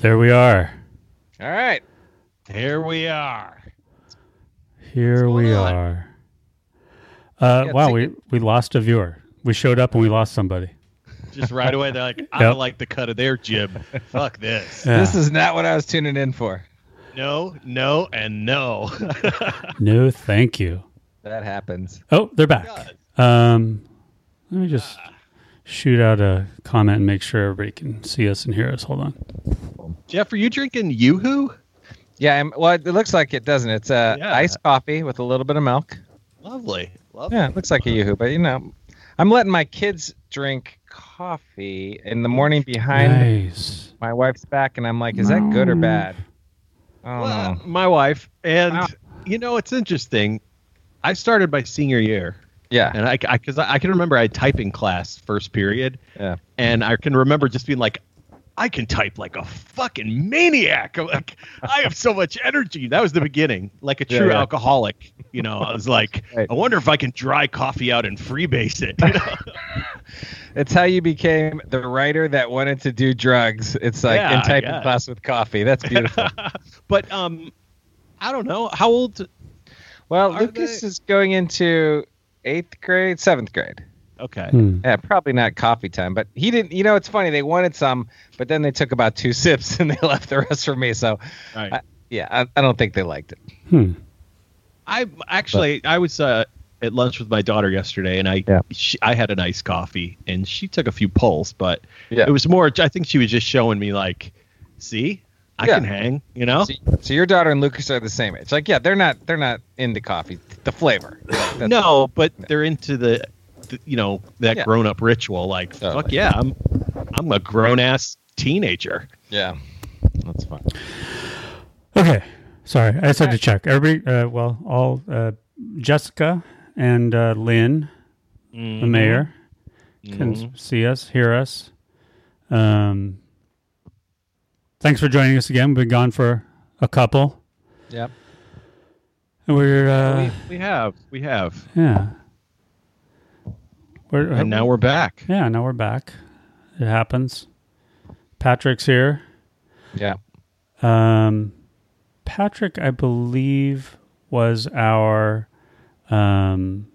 There we are. All right. Here we are. Here we on? are. Uh, Yeah, wow, we, it. we lost a viewer. We showed up and we lost somebody. Just right away, they're like, I Yep. don't like the cut of their jib. Fuck this. Yeah. This is not what I was tuning in for. No, no, and no. no, thank you. That happens. Oh, they're back. Um, let me just shoot out a comment and make sure everybody can see us and hear us. Hold on. Jeff, are you drinking Yoo-Hoo? Yeah. I'm, well, it looks like it, doesn't it? It's uh, Yeah. iced coffee with a little bit of milk. Lovely. Lovely. Yeah, it looks like a yoo-hoo, but you know, I'm letting my kids drink coffee in the morning behind Nice. my wife's back, and I'm like, is that good or bad? Oh Well, no. my wife. And, Wow. you know, it's interesting. I started my senior year, Yeah. and I, because I, I can remember I had typing class first period, Yeah. and I can remember just being like, I can type like a fucking maniac. I'm like, I have so much energy. That was the beginning, like a true yeah. alcoholic. You know, I was like, Right. I wonder if I can dry coffee out and freebase it. You know? It's how you became the writer that wanted to do drugs. It's like Yeah, in typing yeah. class with coffee. That's beautiful. but um, I don't know how old. well, Lucas they- is going into eighth grade, seventh grade. Okay, Hmm. Yeah, probably not coffee time, but he didn't. You know, it's funny. They wanted some, but then they took about two sips and they left the rest for me. So, right. I- yeah, I, I don't think they liked it. Hmm. I actually I was uh, at lunch with my daughter yesterday, and I Yeah. she, I had a nice coffee, and she took a few pulls, but Yeah. it was more. I think she was just showing me like, see, I Yeah. can hang. You know. So, so your daughter and Lucas are the same age. Like, yeah, they're not they're not into coffee. The flavor. Like, that's- no, but they're into the, the you know, that Yeah. grown up ritual. Like, Totally. fuck yeah, I'm I'm a grown ass teenager. Yeah. That's fine. Okay. Sorry, I just had to check. Everybody, uh, well, all uh, Jessica and uh, Lynn, the mayor, can see us, hear us. Um, thanks for joining us again. We've been gone for a couple. Yep. And we're, uh, we, we have, we have, yeah. We're, and now we're back. yeah, now we're back. It happens. Patrick's here. Yeah. Um, Patrick, I believe, was our um,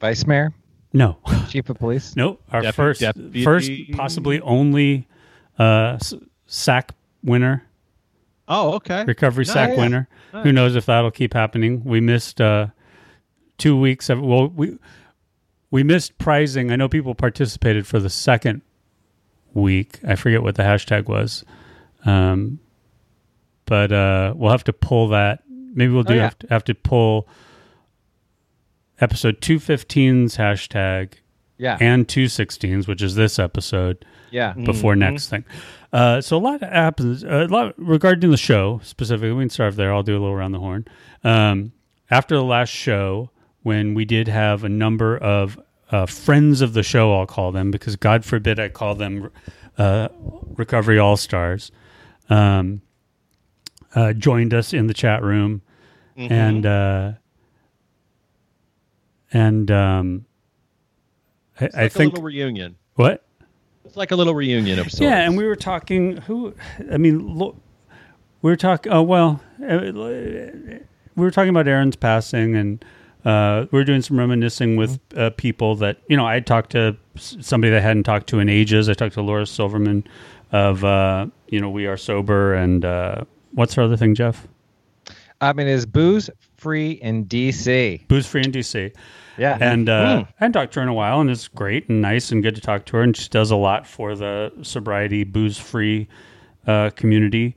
Vice Mayor, no, Chief of Police. no, our Dep- first, deputy- first, possibly only uh, s- sack winner, Oh, okay. recovery sack Nice. winner. Who knows if that'll keep happening? We missed uh, two weeks of well, we we missed prizing. I know people participated for the second week. I forget what the hashtag was. Um, but uh, we'll have to pull that. Maybe we'll do Oh, yeah. have, to, have to pull episode 215's hashtag Yeah. and 216's, which is this episode, yeah. before next thing. Uh, so a lot happens. A lot regarding the show specifically. We can start there. I'll do a little around the horn. Um, after the last show, when we did have a number of uh, friends of the show, I'll call them because God forbid I call them uh, recovery all stars. Um, uh, joined us in the chat room, and uh, and um, I, It's I think reunion. what. It's like a little reunion of sorts. Yeah, and we were talking. Who? I mean, lo, we were talking. Oh well, uh, we were talking about Aaron's passing, and uh, we were doing some reminiscing with uh, people that you know. I talked to somebody that I hadn't talked to in ages. I talked to Laura Silverman of uh, you know We Are Sober, and uh, what's her other thing, Jeff? I mean, is booze free in DC? Booze Free in DC. Yeah. And uh, I hadn't talked to her in a while, and it's great and nice and good to talk to her. And she does a lot for the sobriety, booze free uh, community.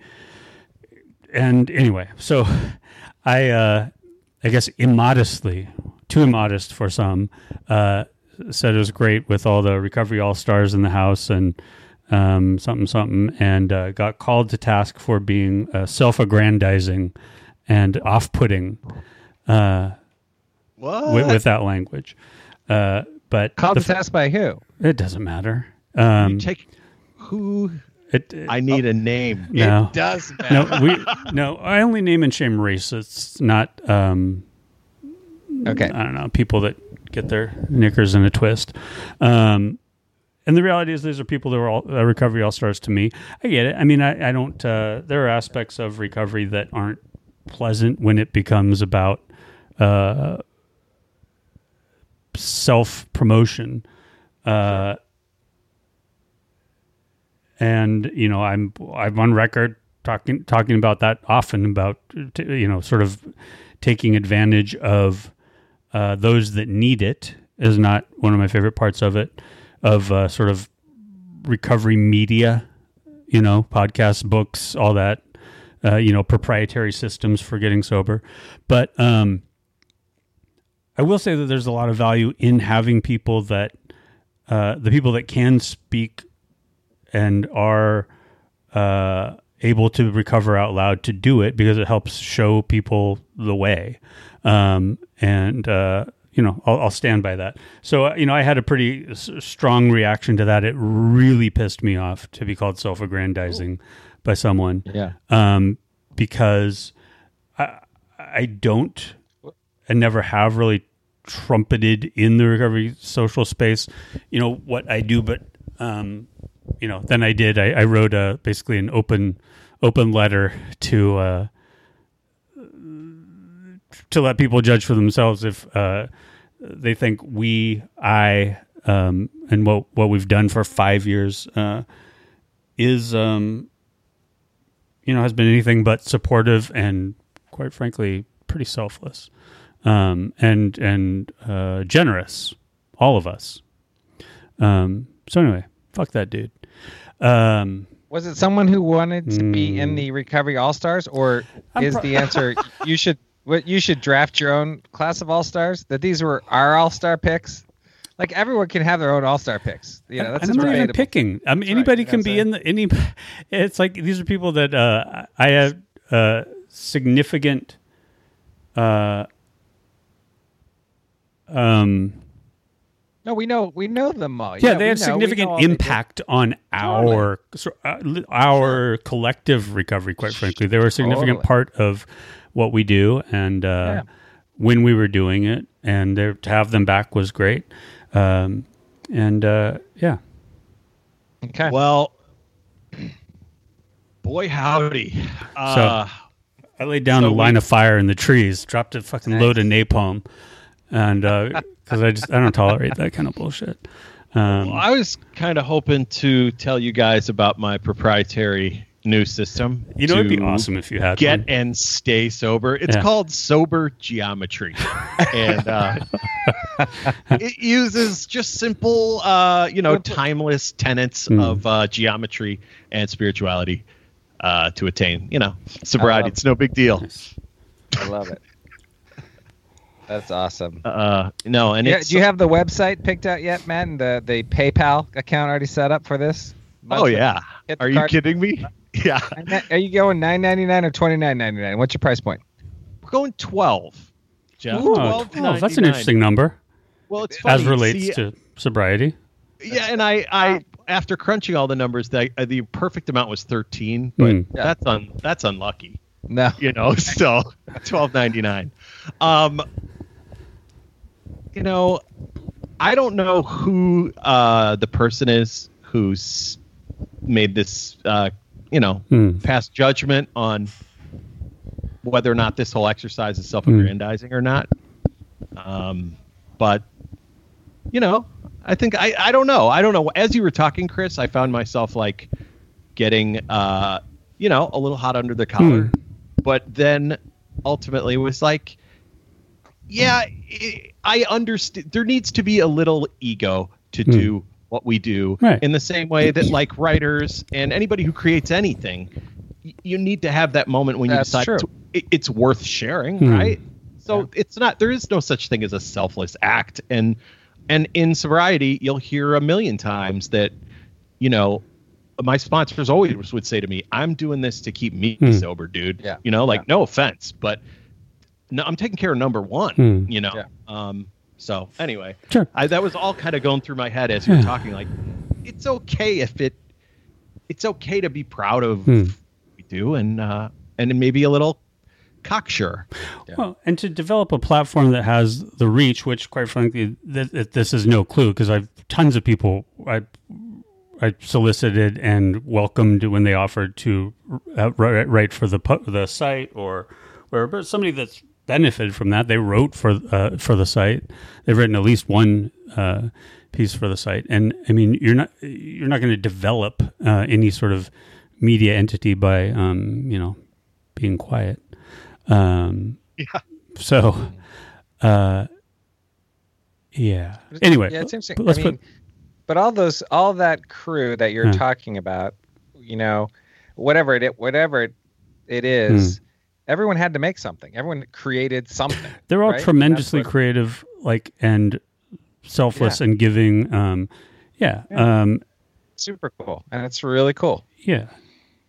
and anyway, so I, uh, I guess immodestly, too immodest for some, uh, said it was great with all the recovery all stars in the house and um, something something, and uh, got called to task for being uh, self-aggrandizing and off-putting uh, What? With, with that language. Uh, but Called the to task by who? it doesn't matter. Um, you take who? it, I need a name. no. It does matter. no, we no. I only name and shame racists, not um, Okay. I don't know people that get their knickers in a twist. Um, and the reality is, these are people that are all uh, recovery all stars to me. I get it. I mean, I, I don't. Uh, there are aspects of recovery that aren't pleasant when it becomes about uh, self promotion. Uh, and you know, I'm I'm on record talking talking about that often about you know sort of taking advantage of uh, those that need it is not one of my favorite parts of it of uh, sort of recovery media you know podcasts books all that uh, you know proprietary systems for getting sober but um i will say that there's a lot of value in having people that uh, the people that can speak and are uh, able to recover out loud to do it because it helps show people the way. Um, and, uh, you know, I'll, I'll stand by that. So, uh, you know, I had a pretty s- strong reaction to that. It really pissed me off to be called self aggrandizing by someone Yeah. um, because I, I don't and never have really trumpeted in the recovery social space, you know, what I do, but, um, you know, then I did, I, I wrote a, basically an open, open letter to, uh, to let people judge for themselves if, uh, they think we, I, um, and what, what we've done for five years, uh, is, um, you know, has been anything but supportive and quite frankly, pretty selfless. Um, and, and, uh, generous, all of us. Um, so anyway, fuck that dude. Um, Was it someone who wanted to be in Mm. the Recovery All Stars, or I'm is pro- the answer you should what you should draft your own class of All Stars? That these were our All Star picks. Like everyone can have their own All Star picks. You know, that's I'm not even picking. I mean, right, anybody know can be in the any. It's like these are people that uh, I have uh, significant. Uh, um, No, we know we know them all. yeah, we they have know- significant all they do. impact on our so, uh, li- our collective recovery. Quite frankly, they were a significant Totally. part of what we do, and uh, Yeah. when we were doing it, and there, to have them back was great. Um, and uh, yeah, Okay. Well, boy howdy. Uh, I laid down So a we- line of fire in the trees, dropped a fucking load of napalm, and because I just I don't tolerate that kind of bullshit. Um, well, I was kind of hoping to tell you guys about my proprietary new system. you know, it'd be awesome if you had Get one. and stay sober. It's Yeah. called Sober Geometry, and uh, it uses just simple, uh, you know, timeless tenets Hmm. of uh, geometry and spirituality uh, to attain, you know, sobriety. It's no big deal. I love it. That's awesome. Uh, no, and Yeah, it's do you have the website picked out yet, Matt? And the, the PayPal account already set up for this? Oh yeah. Are you card. kidding me? Yeah. Are you going nine ninety nine or twenty nine ninety nine? What's your price point? We're going 12. Jeff. Oh, 12, that's an interesting number Well, it's funny. as relates See, to sobriety. Yeah, and I, I after crunching all the numbers, the uh, the perfect amount was 13, but Hmm. Yeah. that's un that's unlucky. No. You know, so 12.99. Um you know, I don't know who uh the person is who's made this uh you know, Hmm. pass judgment on whether or not this whole exercise is self-aggrandizing or not. Um, but you know, I think I I don't know. I don't know. As you were talking, Chris, I found myself like getting uh, you know, a little hot under the collar. But then ultimately it was like yeah, I- I understand there needs to be a little ego to do what we do Right. in the same way that like writers and anybody who creates anything y- you need to have that moment when you decide to, it, it's worth sharing, Hmm. right? So it's not. There is no such thing as a selfless act, and and in sobriety, you'll hear a million times that, you know, my sponsors always would say to me, "I'm doing this to keep me Hmm. sober, dude." Yeah. You know, like Yeah. no offense, but no, I'm taking care of number one. Hmm. You know. Yeah. Um. So anyway, Sure. I, that was all kind of going through my head as you were talking. Like, it's okay if it, it's okay to be proud of Hmm. what we do, and uh, and maybe a little cocksure. Well, and to develop a platform that has the reach, which, quite frankly, th- th- this is no clue because I've tons of people I I solicited and welcomed when they offered to uh, write, write for the the site or or somebody that's benefited from that. They wrote for uh, for the site. They've written at least one uh, piece for the site, and I mean, you're not you're not going to develop uh, any sort of media entity by um, you know being quiet. Um, Yeah. So, uh, yeah. Anyway, yeah, it's interesting. but let's I mean, put but all those, all that crew that you're Yeah. talking about, you know, whatever it, whatever it, it is, Hmm. Everyone had to make something. Everyone created something. they're all right? tremendously what- creative, like and selfless and giving. Um, yeah, um, Super cool, and it's really cool. yeah.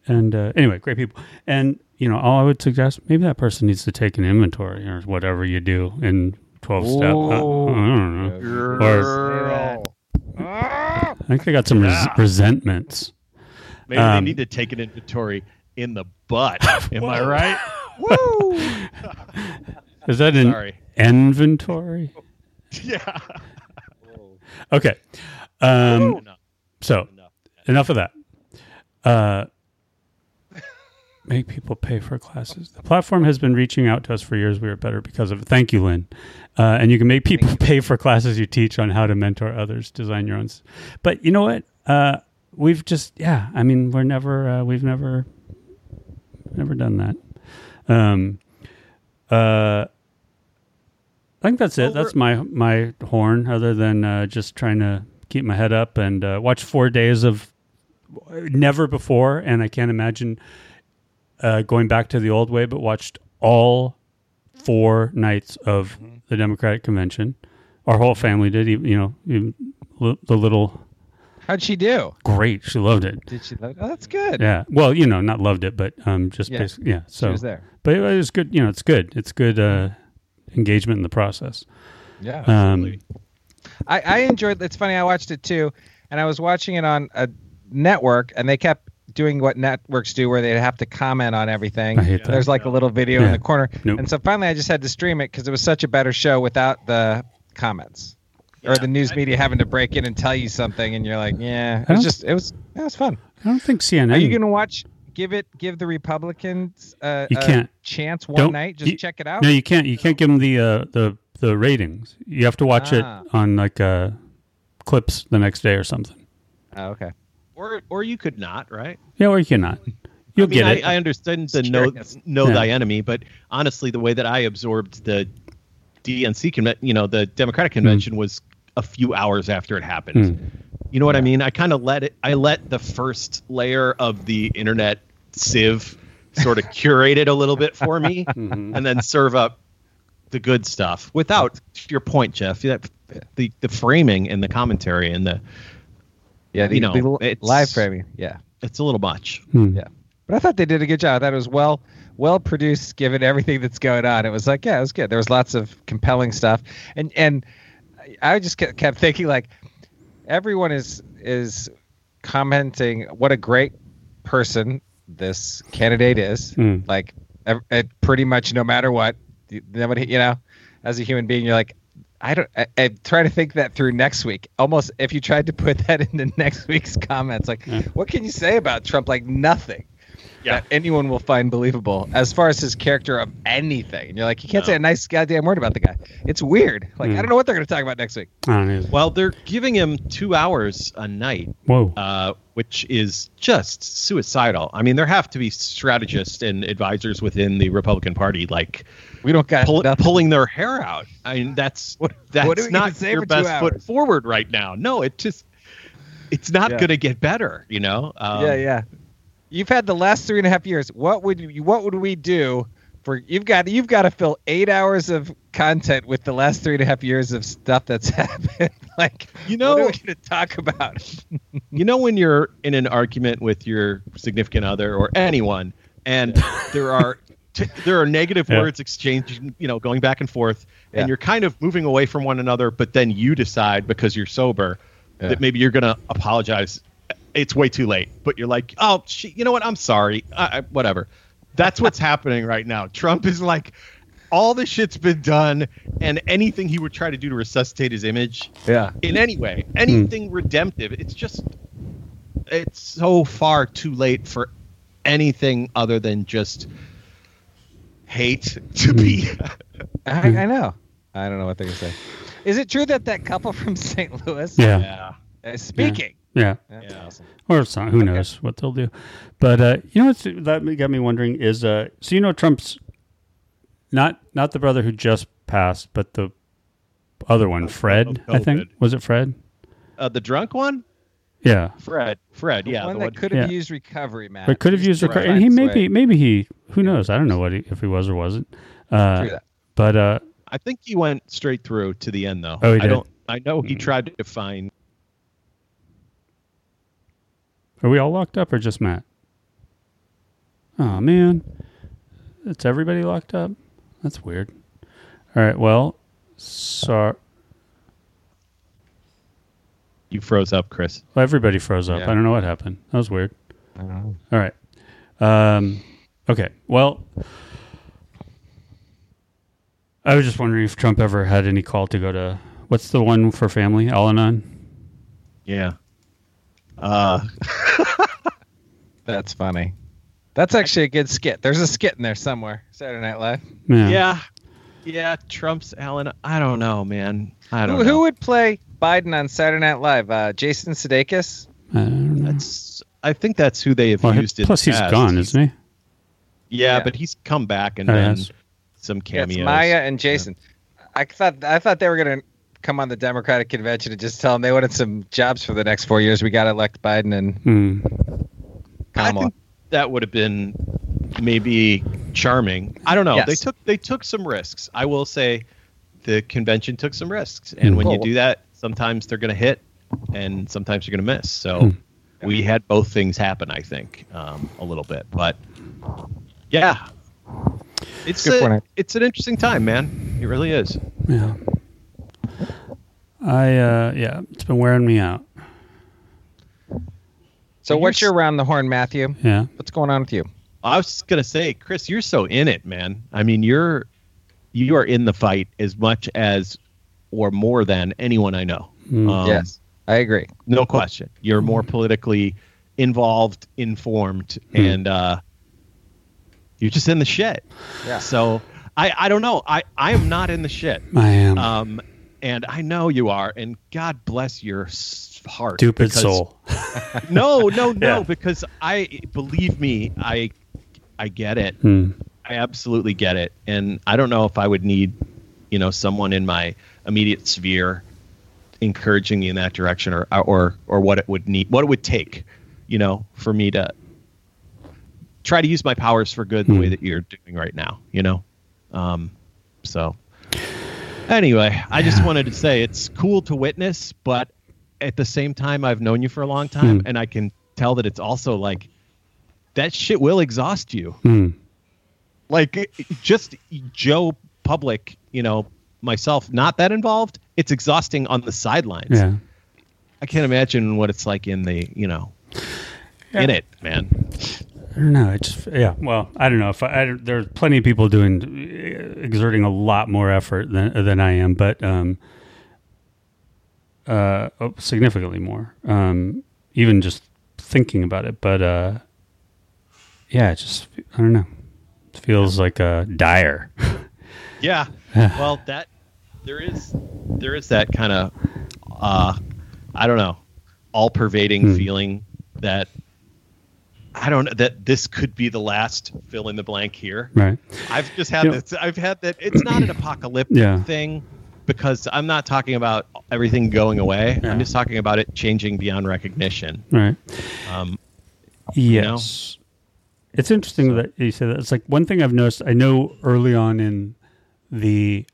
And uh, anyway, great people. And you know, all I would suggest maybe that person needs to take an inventory or whatever you do in twelve step. uh, I don't know. Or I think they got some res- resentments. Maybe Um, they need to take an inventory in the butt. Am I Whoa. Right? Is that an Sorry. inventory? yeah. Okay. Um, Enough. so Enough. enough of that. Uh, make people pay for classes. The platform has been reaching out to us for years. We are better because of it. Thank you, Lynn. Uh, and you can make people pay for classes you teach on how to mentor others, design your own. But you know what? Uh, we've just, yeah. I mean, we're never, uh, we've never, never done that. Um, uh, I think that's it. Well, that's my my horn. Other than uh, just trying to keep my head up and uh, watch four days of never before, and I can't imagine uh, going back to the old way. But watched all four nights of the Democratic Convention. Our whole family did. You know, the little How'd she do? great. She loved it. Did she? Love, oh, that's good. Yeah. Well, you know, not loved it, but um, just Yeah. basically, yeah. So, she was there. but it was good. You know, it's good. It's good uh, engagement in the process. Yeah. Um, I, I enjoyed. It's funny. I watched it too, and I was watching it on a network, and they kept doing what networks do, where they'd have to comment on everything. I hate that. There's like a little video Yeah. in the corner, Nope. and so finally, I just had to stream it because it was such a better show without the comments or the news I- media having to break in and tell you something, and you're like, yeah, it was just it was it was fun. I don't think CNN. Are you gonna watch? Give it. Give the Republicans uh, You a can't. chance one Don't- night. Just you- check it out. No, you can't. You can't give them the uh, the the ratings. You have to watch Ah. it on like uh, clips the next day or something. oh, okay. Or or you could not, right? Yeah, or you cannot. You'll I mean, get I, it. I understand the know know Yeah. thy enemy, but honestly, the way that I absorbed the DNC convention, you know, the Democratic Hmm. convention was a few hours after it happened. You know what I mean? I kind of let it. I let the first layer of the internet sieve sort of curate it a little bit for me, Mm-hmm. and then serve up the good stuff without to your point, Jeff. That the the framing and the commentary and the Yeah, the, You know, the it's- live framing. Yeah. it's a little much. Hmm. Yeah. But I thought they did a good job. I thought it was well well produced given everything that's going on. It was like, yeah, it was good. There was lots of compelling stuff. And and I just kept kept thinking like everyone is is commenting what a great person this candidate is. Hmm. Like it, pretty much no matter what, nobody, you know, as a human being, you're like, I don't. I, I try to think that through next week. Almost, if you tried to put that into next week's comments, like, what can you say about Trump? Like nothing Yeah. that anyone will find believable as far as his character of anything. And you're like, you can't say a nice goddamn word about the guy. It's weird. Like, I don't know what they're going to talk about next week. I don't know. Well, they're giving him two hours a night Whoa. uh, which is just suicidal. I mean, there have to be strategists and advisors within the Republican Party, like We don't got pull, pulling their hair out. I mean, that's that's what we gonna not say your best foot forward right now. No, it just it's not Yeah. going to get better. You know? Um, yeah, yeah. You've had the last three and a half years. What would you, what would we do for you've got you've got to fill eight hours of content with the last three and a half years of stuff that's happened. like You know- what are we going to talk about? You know when you're in an argument with your significant other or anyone, and there are t- there are negative Yeah. words exchanging, you know, going back and forth, Yeah. and you're kind of moving away from one another, but then you decide because you're sober Yeah. that maybe you're gonna apologize. It's way too late, but you're like, oh, she, you know what? I'm sorry. I, I, whatever. That's what's happening right now. Trump is like, all the shit's been done, and anything he would try to do to resuscitate his image Yeah. in any way, anything redemptive. It's just, it's so far too late for anything other than just hate to be. Hmm. I, I know. I don't know what they're going to say. Is it true that that couple from St. Louis Yeah. yeah. is speaking? Yeah. That's Yeah. awesome. Or it's not, who knows what they'll do. But uh, you know what's that got me wondering is uh, so you know Trump's not not the brother who just passed, but the other one, Fred. of I think was it Fred? Uh, the drunk one, Yeah, Fred. Fred, The yeah, one the that could have yeah. used recovery, Matt. but could have used recovery, trying and he maybe sway. maybe he who knows I don't know what he, if he was or wasn't. Uh, True that. but uh, I think he went straight through to the end though. Oh, he I did? don't. I know he tried to find. Are we all locked up or just Matt? Oh man, it's everybody locked up. That's weird. All right, well, sorry. You froze up, Chris. Well, everybody froze up. Yeah. I don't know what happened. That was weird. I don't know. All right. Um, okay. Well, I was just wondering if Trump ever had any call to go to what's the one for family, Al Anon? Yeah. Uh, That's funny. That's actually a good skit. There's a skit in there somewhere. Saturday Night Live. Yeah. yeah, yeah. Trump's Alan. I don't know, man. I don't Who, know. who would play Biden on Saturday Night Live? Uh, Jason Sudeikis. I don't know. That's. I think that's who they have Well, used. in plus, the he's past. gone, He's- isn't he? Yeah, Yeah. but he's come back and Oh, then yes. some Yeah, cameos. it's Maya and Jason. I thought I thought they were gonna come on the Democratic convention and just tell them they wanted some jobs for the next four years. We got to elect Biden and Hmm. I Kamala. think that would have been maybe charming. I don't know. They took they took some risks. I will say, the convention took some risks, and when you do that, sometimes they're going to hit, and sometimes you're going to miss. So Hmm. we had both things happen. I think um, a little bit, but yeah, it's a- it's an interesting time, man. It really is. Yeah. I, uh, yeah, it's been wearing me out. So You're what's your round the horn, Matthew? Yeah. What's going on with you? I was just gonna say, Chris, you're so in it, man. I mean, you're you are in the fight as much as or more than anyone I know. Mm. Um, yes, I agree. no question. You're more politically involved, informed, and uh, you're just in the shit. Yeah. So I I don't know. I I am not in the shit. I am. Um, and I know you are. And God bless your heart. Stupid because- soul. No, no, no. Yeah. Because I believe me, I I get it. Hmm. I absolutely get it, and I don't know if I would need, you know, someone in my immediate sphere encouraging me in that direction, or or or what it would need, what it would take, you know, for me to try to use my powers for good the Hmm. way that you're doing right now, you know. Um, so anyway, I just wanted to say it's cool to witness, but at the same time, I've known you for a long time, Hmm. and I can tell that it's also like that shit will exhaust you Hmm. like just Joe Public, you know, myself, not that involved. It's exhausting on the sidelines. Yeah. I can't imagine what it's like in the, you know, in it, man. I don't know. I just yeah. Well, I don't know if I, I don't- there's plenty of people doing exerting a lot more effort than than I am, but um, uh, oh, significantly more. Um, even just thinking about it, but uh, yeah, it just I don't know. It feels like uh, dire. Yeah. well, that there is there is that kind of uh I don't know, all-pervading Hmm. feeling that I don't know that this could be the last fill in the blank here. right. I've just had You know- this. I've had that. It's not an apocalyptic Yeah. thing because I'm not talking about everything going away. Yeah. I'm just talking about it changing beyond recognition. Right. Um, Yes. It's interesting that you say that. It's like one thing I've noticed. I know early on in the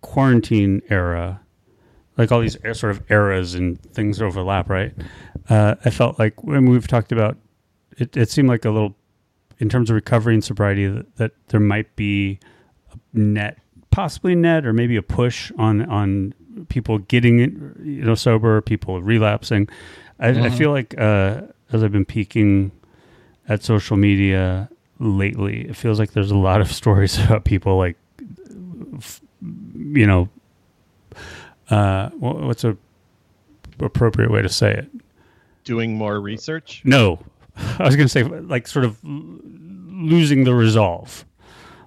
quarantine era, like all these sort of eras and things overlap, right? Uh, I felt like when we've talked about it, it seemed like a little, in terms of recovery and sobriety, that, that there might be a net, possibly net, or maybe a push on on people getting you know sober, people relapsing. I, I feel like uh, as I've been peeking at social media lately, it feels like there's a lot of stories about people like, f- you know, uh, what's a appropriate way to say it? Doing more research. No, I was going to say like sort of losing the resolve.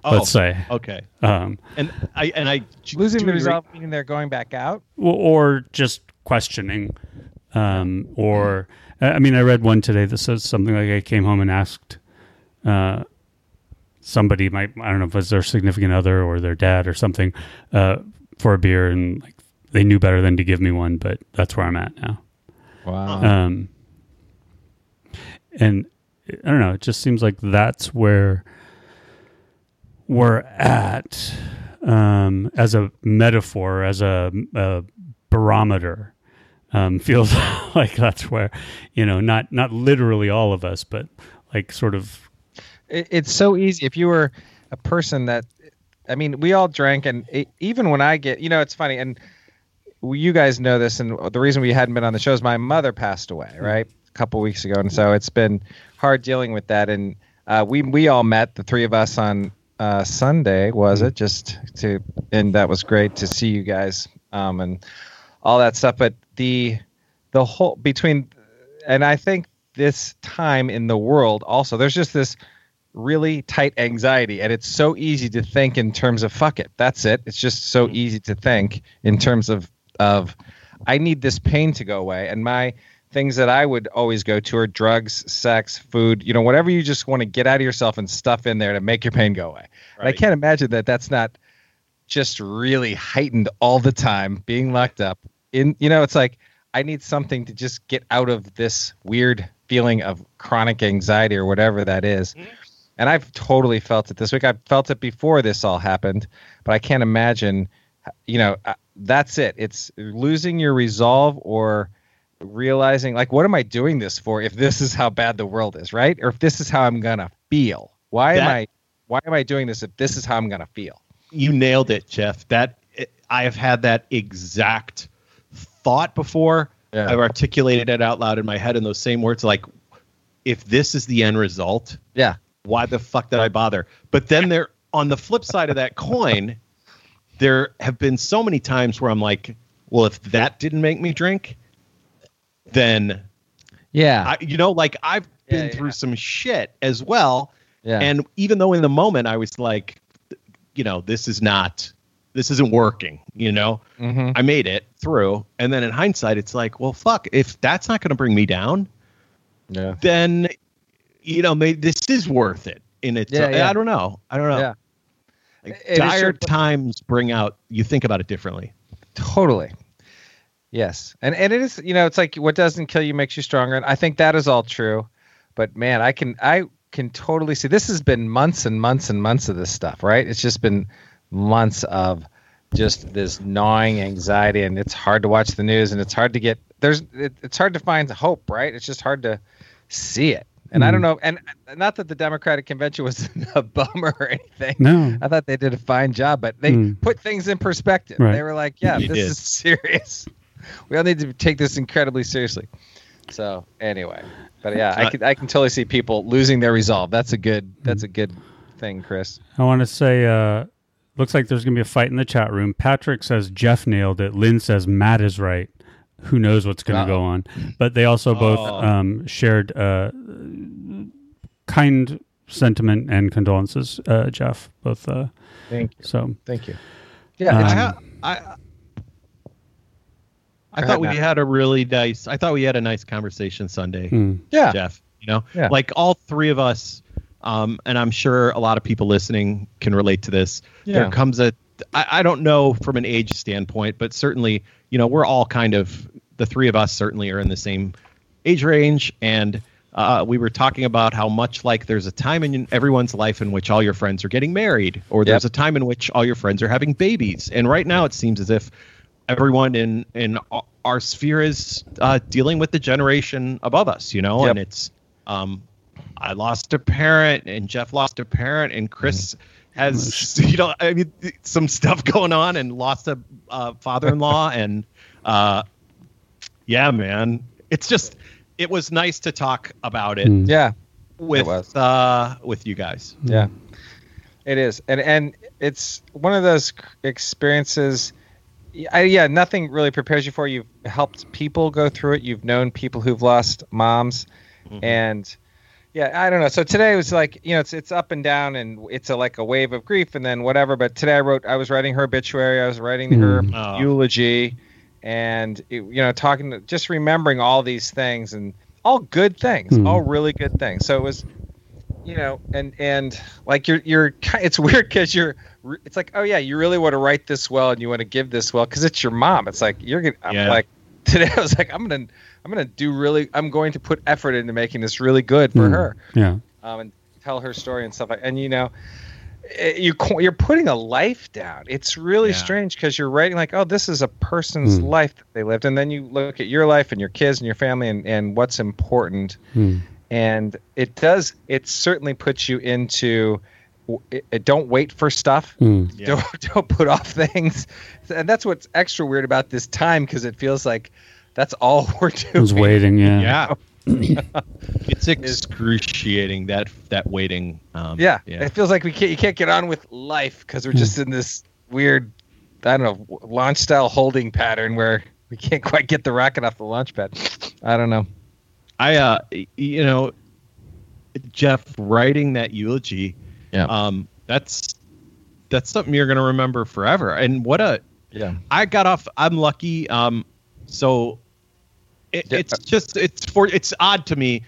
Let's say, Okay. um, And I and I Losing the doing re- resolve meaning they're going back out. or, or just questioning, um, or I I mean, I read one today that says something like I came home and asked uh, somebody, my I don't know if it was their significant other or their dad or something, uh, for a beer, and like they knew better than to give me one, but that's where I'm at now. Wow. Um, and I don't know. It just seems like that's where we're at um, as a metaphor, as a, a barometer. Um, feels like that's where you know, not not literally all of us, but like sort of. it, it's so easy if you were a person that i mean we all drank and it, even when i get you know it's funny and you guys know this and the reason we hadn't been on the show is my mother passed away right? A couple weeks ago and so it's been hard dealing with that and uh, we we all met the three of us on uh, sunday was it? Just to and that was great to see you guys um, and all that stuff but the the whole between and i think this time in the world also there's just this really tight anxiety and it's so easy to think in terms of fuck it that's it. It's just so easy to think in terms of of i need this pain to go away. And my things that i would always go to are drugs sex food you know whatever you just want to get out of yourself and stuff in there to make your pain go away. And i can't imagine that that's not just really heightened all the time being locked up in you know it's like i need something to just get out of this weird feeling of chronic anxiety or whatever that is. Mm-hmm. and i've totally felt it this week. I felt it before this all happened but i can't imagine you know that's it it's losing your resolve or realizing like what am i doing this for if this is how bad the world is right or if this is how i'm gonna feel why am i why am i doing this if this is how i'm gonna feel you nailed it, Jeff. That I have had that exact thought before. Yeah. I've articulated it out loud in my head in those same words. Like, if this is the end result, yeah why the fuck did I bother? But then there, on the flip side of that coin, there have been so many times where I'm like, well, if that didn't make me drink, then yeah I, you know, like I've been Yeah, through yeah. some shit as well. yeah And even though in the moment I was like, you know, this is not, this isn't working, you know, Mhm. I made it through. And then in hindsight, it's like, well, fuck, if that's not going to bring me down, yeah then, you know, maybe this is worth it. In Yeah, yeah. I don't know. I don't know. Like, dire your- times bring out, you think about it differently. Totally. Yes. And and it is, you know, it's like what doesn't kill you makes you stronger. And I think that is all true. But man, I can I can totally see this has been months and months and months of this stuff, right? It's just been months of just this gnawing anxiety and it's hard to watch the news and it's hard to get there's it, it's hard to find hope, right? It's just hard to see it. And I don't know and not that the Democratic convention was a bummer or anything. No. I thought they did a fine job, but they Hmm. put things in perspective. Right. They were like, "Yeah, They this did. is serious. We all need to take this incredibly seriously." So anyway, but yeah, I Uh, can I can totally see people losing their resolve. That's a good that's a good thing, Chris. I want to say, uh, looks like there's going to be a fight in the chat room. Patrick says Jeff nailed it. Lynn says Matt is right. Who knows what's going to go on? But they also both Oh. um, shared uh, kind sentiment and condolences, uh, Jeff. Both. Uh, Thank you. so Thank you. Yeah, Um, I, I, I thought we Matt. had a really nice, I thought we had a nice conversation Sunday. hmm. yeah, Jeff. You know, Yeah. like all three of us, um, and I'm sure a lot of people listening can relate to this. Yeah. There comes a, I, I don't know from an age standpoint, but certainly, you know, we're all kind of the three of us certainly are in the same age range, and uh, we were talking about how much like there's a time in everyone's life in which all your friends are getting married, or there's Yep. a time in which all your friends are having babies. And right now, it seems as if everyone in in our sphere is uh, dealing with the generation above us. You know, Yep. and it's um, I lost a parent, and Jeff lost a parent, and Chris has you know I mean some stuff going on, and lost a uh, father-in-law, and uh, yeah, man, it's just it was nice to talk about it Mm. Yeah. with was. uh with you guys. Yeah, it is, and and it's one of those experiences. I, yeah, nothing really prepares you for. You've helped people go through it. You've known people who've lost moms, and yeah, I don't know. So today was like you know it's it's up and down, and it's a like a wave of grief, and then whatever. But today I wrote, I was writing her obituary, I was writing her Mm. Oh. eulogy, and it, you know talking, to, just remembering all these things and all good things, Mm. all really good things. So it was you know, and and like you're you're it's weird because you're it's like oh yeah, you really want to write this well and you want to give this well because it's your mom. It's like you're gonna I'm Yeah. like today I was like I'm gonna I'm gonna do really I'm going to put effort into making this really good for Mm. her Yeah. um, and tell her story and stuff like and you know eh, you you're putting a life down. It's really Yeah. strange because you're writing like, oh, this is a person's Hmm. life that they lived, and then you look at your life and your kids and your family and, and what's important, Mm. and it does. It certainly puts you into. W- It, it- don't wait for stuff. Mm. Yeah. Don't don't put off things, and that's what's extra weird about this time because it feels like that's all we're doing. I was waiting. Yeah. Yeah. it's excruciating that that waiting. Um, Yeah, yeah. it feels like we can't. You can't get on with life because we're just in this weird, I don't know, launch style holding pattern where we can't quite get the rocket off the launch pad. I don't know. I uh you know Jeff writing that eulogy Yeah. um that's that's something you're going to remember forever and what a Yeah. I got off I'm lucky um so it, Yeah. it's just it's for it's odd to me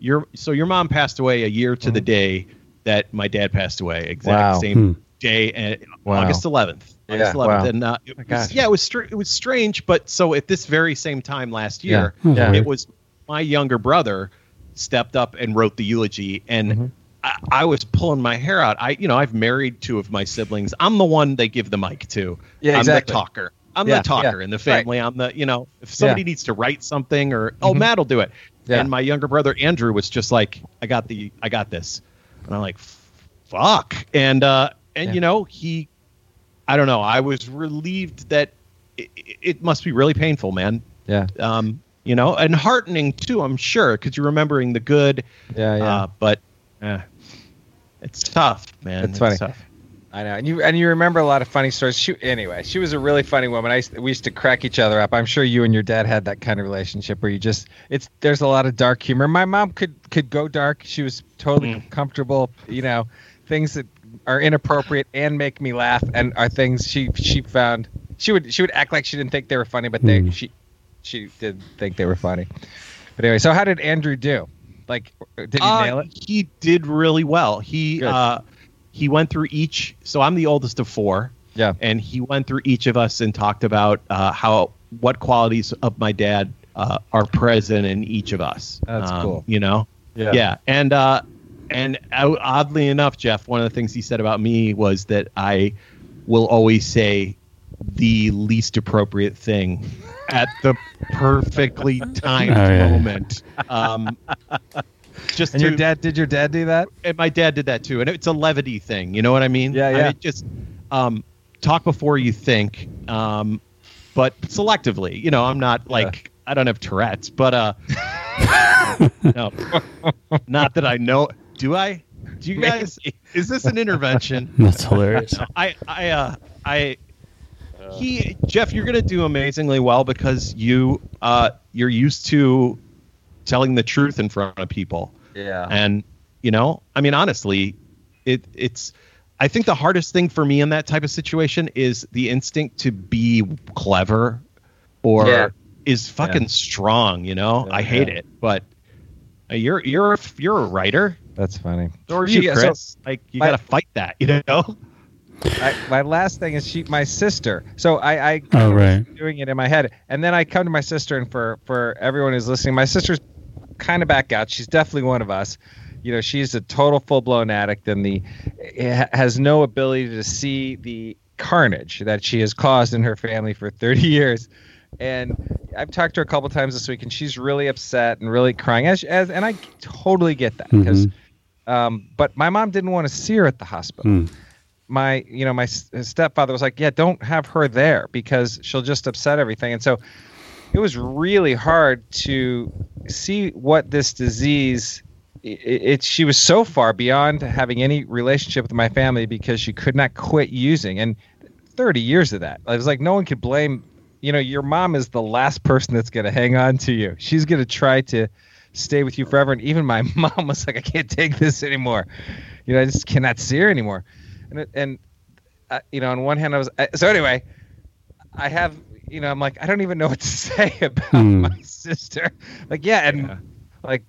your so your mom passed away a year to the day that my dad passed away exact Mm-hmm. Wow. same Hmm. day and Wow. August 11th August Yeah, 11th wow. and uh, it was, yeah it was str- it was strange but so at this very same time last year Yeah. Yeah. it was my younger brother stepped up and wrote the eulogy and Mm-hmm. I, I was pulling my hair out i you know i've married two of my siblings i'm the one they give the mic to Yeah, i'm exactly. the talker i'm Yeah, the talker yeah, in the family i'm the you know if somebody Yeah. needs to write something or oh matt will do it Yeah. and my younger brother andrew was just like i got the i got this and i'm like fuck and uh and you know he i don't know i was relieved that it, it must be really painful man Yeah. um, you know, and heartening too. I'm sure because you're remembering the good. Yeah. Yeah. Uh, but eh, it's tough, man. It's funny. tough. I know, and you and you remember a lot of funny stories. She, anyway, she was a really funny woman. I we used to crack each other up. I'm sure you and your dad had that kind of relationship where you just it's there's a lot of dark humor. My mom could could go dark. She was totally Mm. comfortable. You know, things that are inappropriate and make me laugh and are things she she found she would she would act like she didn't think they were funny, but they Mm. she she did think they were funny. But anyway, so how did Andrew do? Like, did he Uh, nail it? He did really well. He uh, he went through each. So I'm the oldest of four. Yeah. and he went through each of us and talked about uh, how what qualities of my dad uh, are present in each of us. That's Um, cool. You know. Yeah. Yeah, and uh, and uh, oddly enough, Jeff, one of the things he said about me was that I will always say the least appropriate thing at the perfectly timed Oh, yeah. moment. Um, just And to, your dad did your dad do that? and my dad did that too, and it's a levity thing. You know what I mean? Yeah, I yeah. mean, just um, talk before you think, um, but selectively. You know, I'm not like I don't have Tourette's, but uh, no, not that I know. Do I? Do you guys? Is this an intervention? That's hilarious. I I uh I he Jeff, you're gonna do amazingly well because you uh you're used to telling the truth in front of people. Yeah. And you know, I mean honestly, it it's I think the hardest thing for me in that type of situation is the instinct to be clever or Yeah. is fucking strong, you know? Yeah, I hate yeah. it, but uh, you're you're a, you're a writer. That's funny. So are you, She- so- like you my- got to fight that, you know? I, my last thing is she, my sister. So I, I Oh, right. doing it in my head, and then I come to my sister, and for for everyone who's listening, my sister's kind of back out. She's definitely one of us. You know, she's a total full blown addict and the has no ability to see the carnage that she has caused in her family for 30 years. And I've talked to her a couple times this week, and she's really upset and really crying. As, as and I totally get that because, um, but my mom didn't want to see her at the hospital. Mm. My, you know, my stepfather was like, "Yeah, don't have her there because she'll just upset everything." And so, it was really hard to see what this disease. It, it she was so far beyond having any relationship with my family because she could not quit using, and 30 years of that. It was like no one could blame. You know, your mom is the last person that's going to hang on to you. She's going to try to stay with you forever. And even my mom was like, I can't take this anymore. You know, I just cannot see her anymore. And it, and uh, you know, on one hand, I was I, so anyway. I have you know, I'm like, I don't even know what to say about Hmm. my sister. Like, yeah, and like,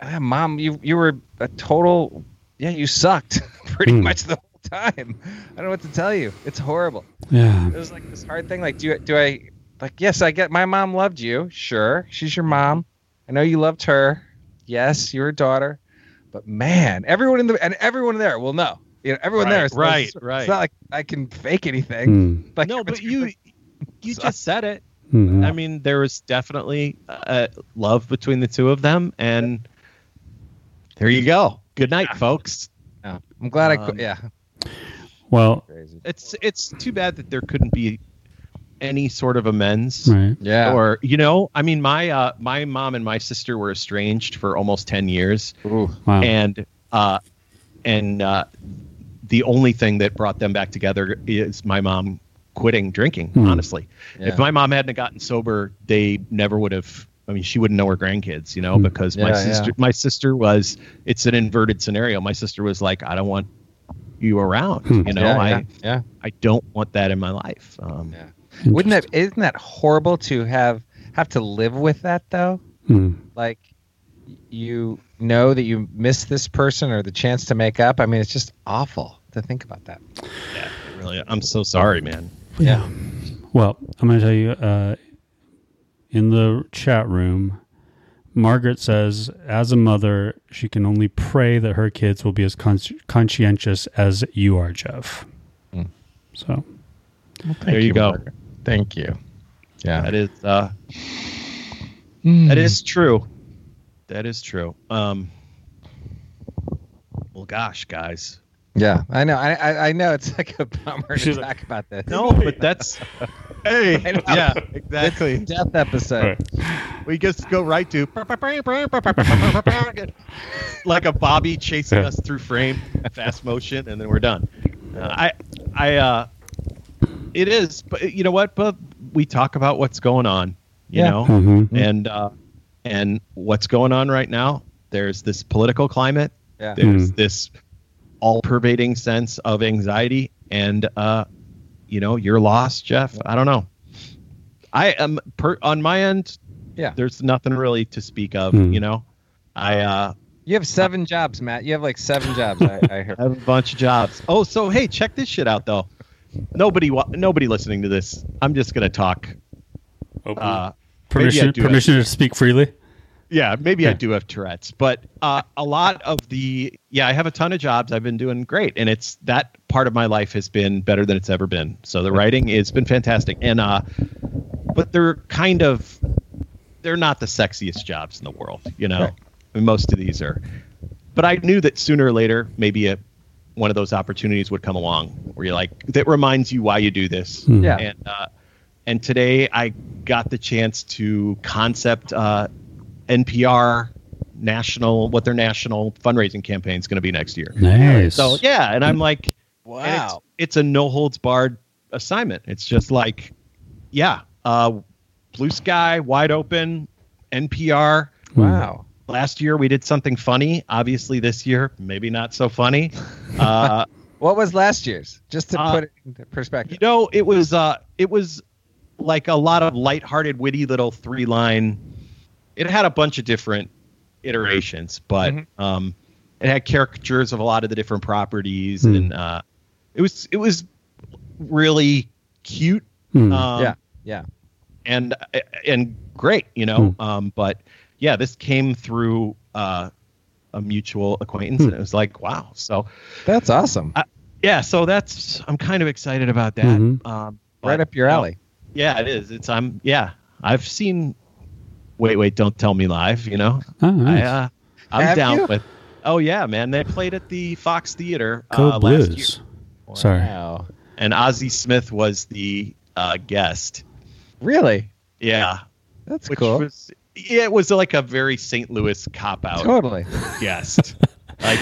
ah, mom, you you were a total, yeah, you sucked pretty Hmm. much the whole time. I don't know what to tell you. It's horrible Yeah. it was like this hard thing. Like, do you, do I like? Yes, I get. My mom loved you. Sure, she's your mom. I know you loved her. Yes, you're a daughter. But man, everyone in the and everyone there will know. You know, everyone Right, there. is right, it's, right. It's not like I can fake anything. Mm. Like, no, but you you just said it. Mhm. I mean, there was definitely uh, love between the two of them, and there you go. Good night, folks. Yeah. I'm glad I. Um, Could, yeah. Well, It's it's too bad that there couldn't be any sort of amends. right. Yeah. Or you know, I mean, my uh, my mom and my sister were estranged for almost ten years, Ooh. Wow. and uh, and uh, the only thing that brought them back together is my mom quitting drinking. Hmm. Honestly, Yeah. if my mom hadn't gotten sober, they never would have. I mean, she wouldn't know her grandkids, you know, because my Yeah, sister, yeah. my sister was. It's an inverted scenario. My sister was like, I don't want you around. Hmm. You know, yeah, I yeah, yeah. I don't want that in my life. Um, Yeah. Wouldn't that isn't that horrible to have have to live with that though? Mm. Like you know that you miss this person or the chance to make up. I mean, it's just awful to think about that. yeah, really, I'm so sorry, man. Yeah. Well, I'm going to tell you uh, in the chat room, Margaret says, as a mother, she can only pray that her kids will be as con- conscientious as you are, Jeff. Mm. So, there you, go. Margaret. Thank you. Yeah. That is uh, Hmm. that is true. That is true. Um, well, gosh, guys. Yeah, I know. I, I I know it's like a bummer to She's talk about this. No, but that's hey, yeah, exactly. Death episode. We just go right to like a Bobby chasing Yeah. us through frame, fast motion, and then we're done. Uh, I, I, uh, it is, but you know what? But we talk about what's going on, you Yeah. know, Mhm. and uh, and what's going on right now. There's this political climate. Yeah. There's Mm. this all-pervading sense of anxiety, and uh, you know, you're lost, Jeff. I don't know. I am per, on my end. Yeah. There's nothing really to speak of. Hmm. You know, I uh, You have seven jobs, Matt. You have like seven jobs. I, I heard. I have a bunch of jobs. Oh, so hey, check this shit out though. Nobody, wa- nobody listening to this. I'm just gonna talk. Uh, maybe permission, have- permission to speak freely? yeah, maybe I do have Tourette's, but uh, a lot of the yeah, I have a ton of jobs. I've been doing great, and it's that part of my life has been better than it's ever been. So the writing it's been fantastic, and uh, but they're kind of they're not the sexiest jobs in the world, you know. Right. I mean, most of these are, but I knew that sooner or later, maybe a one of those opportunities would come along where you're like that reminds you why you do this. Hmm. Yeah. And uh, and today I got the chance to concept uh, NPR national what their national fundraising campaign is going to be next year. Nice. So yeah, and I'm like, Wow. it's, it's a no holds barred assignment. It's just like, yeah, uh, blue sky, wide open, NPR. Wow. Last year we did something funny. Obviously, this year maybe not so funny. Uh, What was last year's? Just to Uh, put it into you perspective. know, it was uh, it was like a lot of lighthearted, witty little three line. It had a bunch of different iterations, but Mhm. um, it had caricatures of a lot of the different properties, Hmm. and uh, it was it was really cute. Hmm. Um, Yeah. Yeah. and and great, you know. Um, but yeah, this came through uh, a mutual acquaintance, Hmm. and it was like, wow. So That's awesome. I- yeah, so that's I'm kind of excited about that. Mhm. Um, right up your you know, alley. Yeah, it is. It's I'm yeah. I've seen. Wait, wait! Don't tell me live. You know, Oh, nice. I, uh, I'm Have down you? with. Oh yeah, man! They played at the Fox Theater Go uh, last year, Blues. Sorry. And Ozzie Smith was the uh, guest. Really? Yeah, That's which cool. was yeah, it was like a very St. Louis cop out totally. guest. like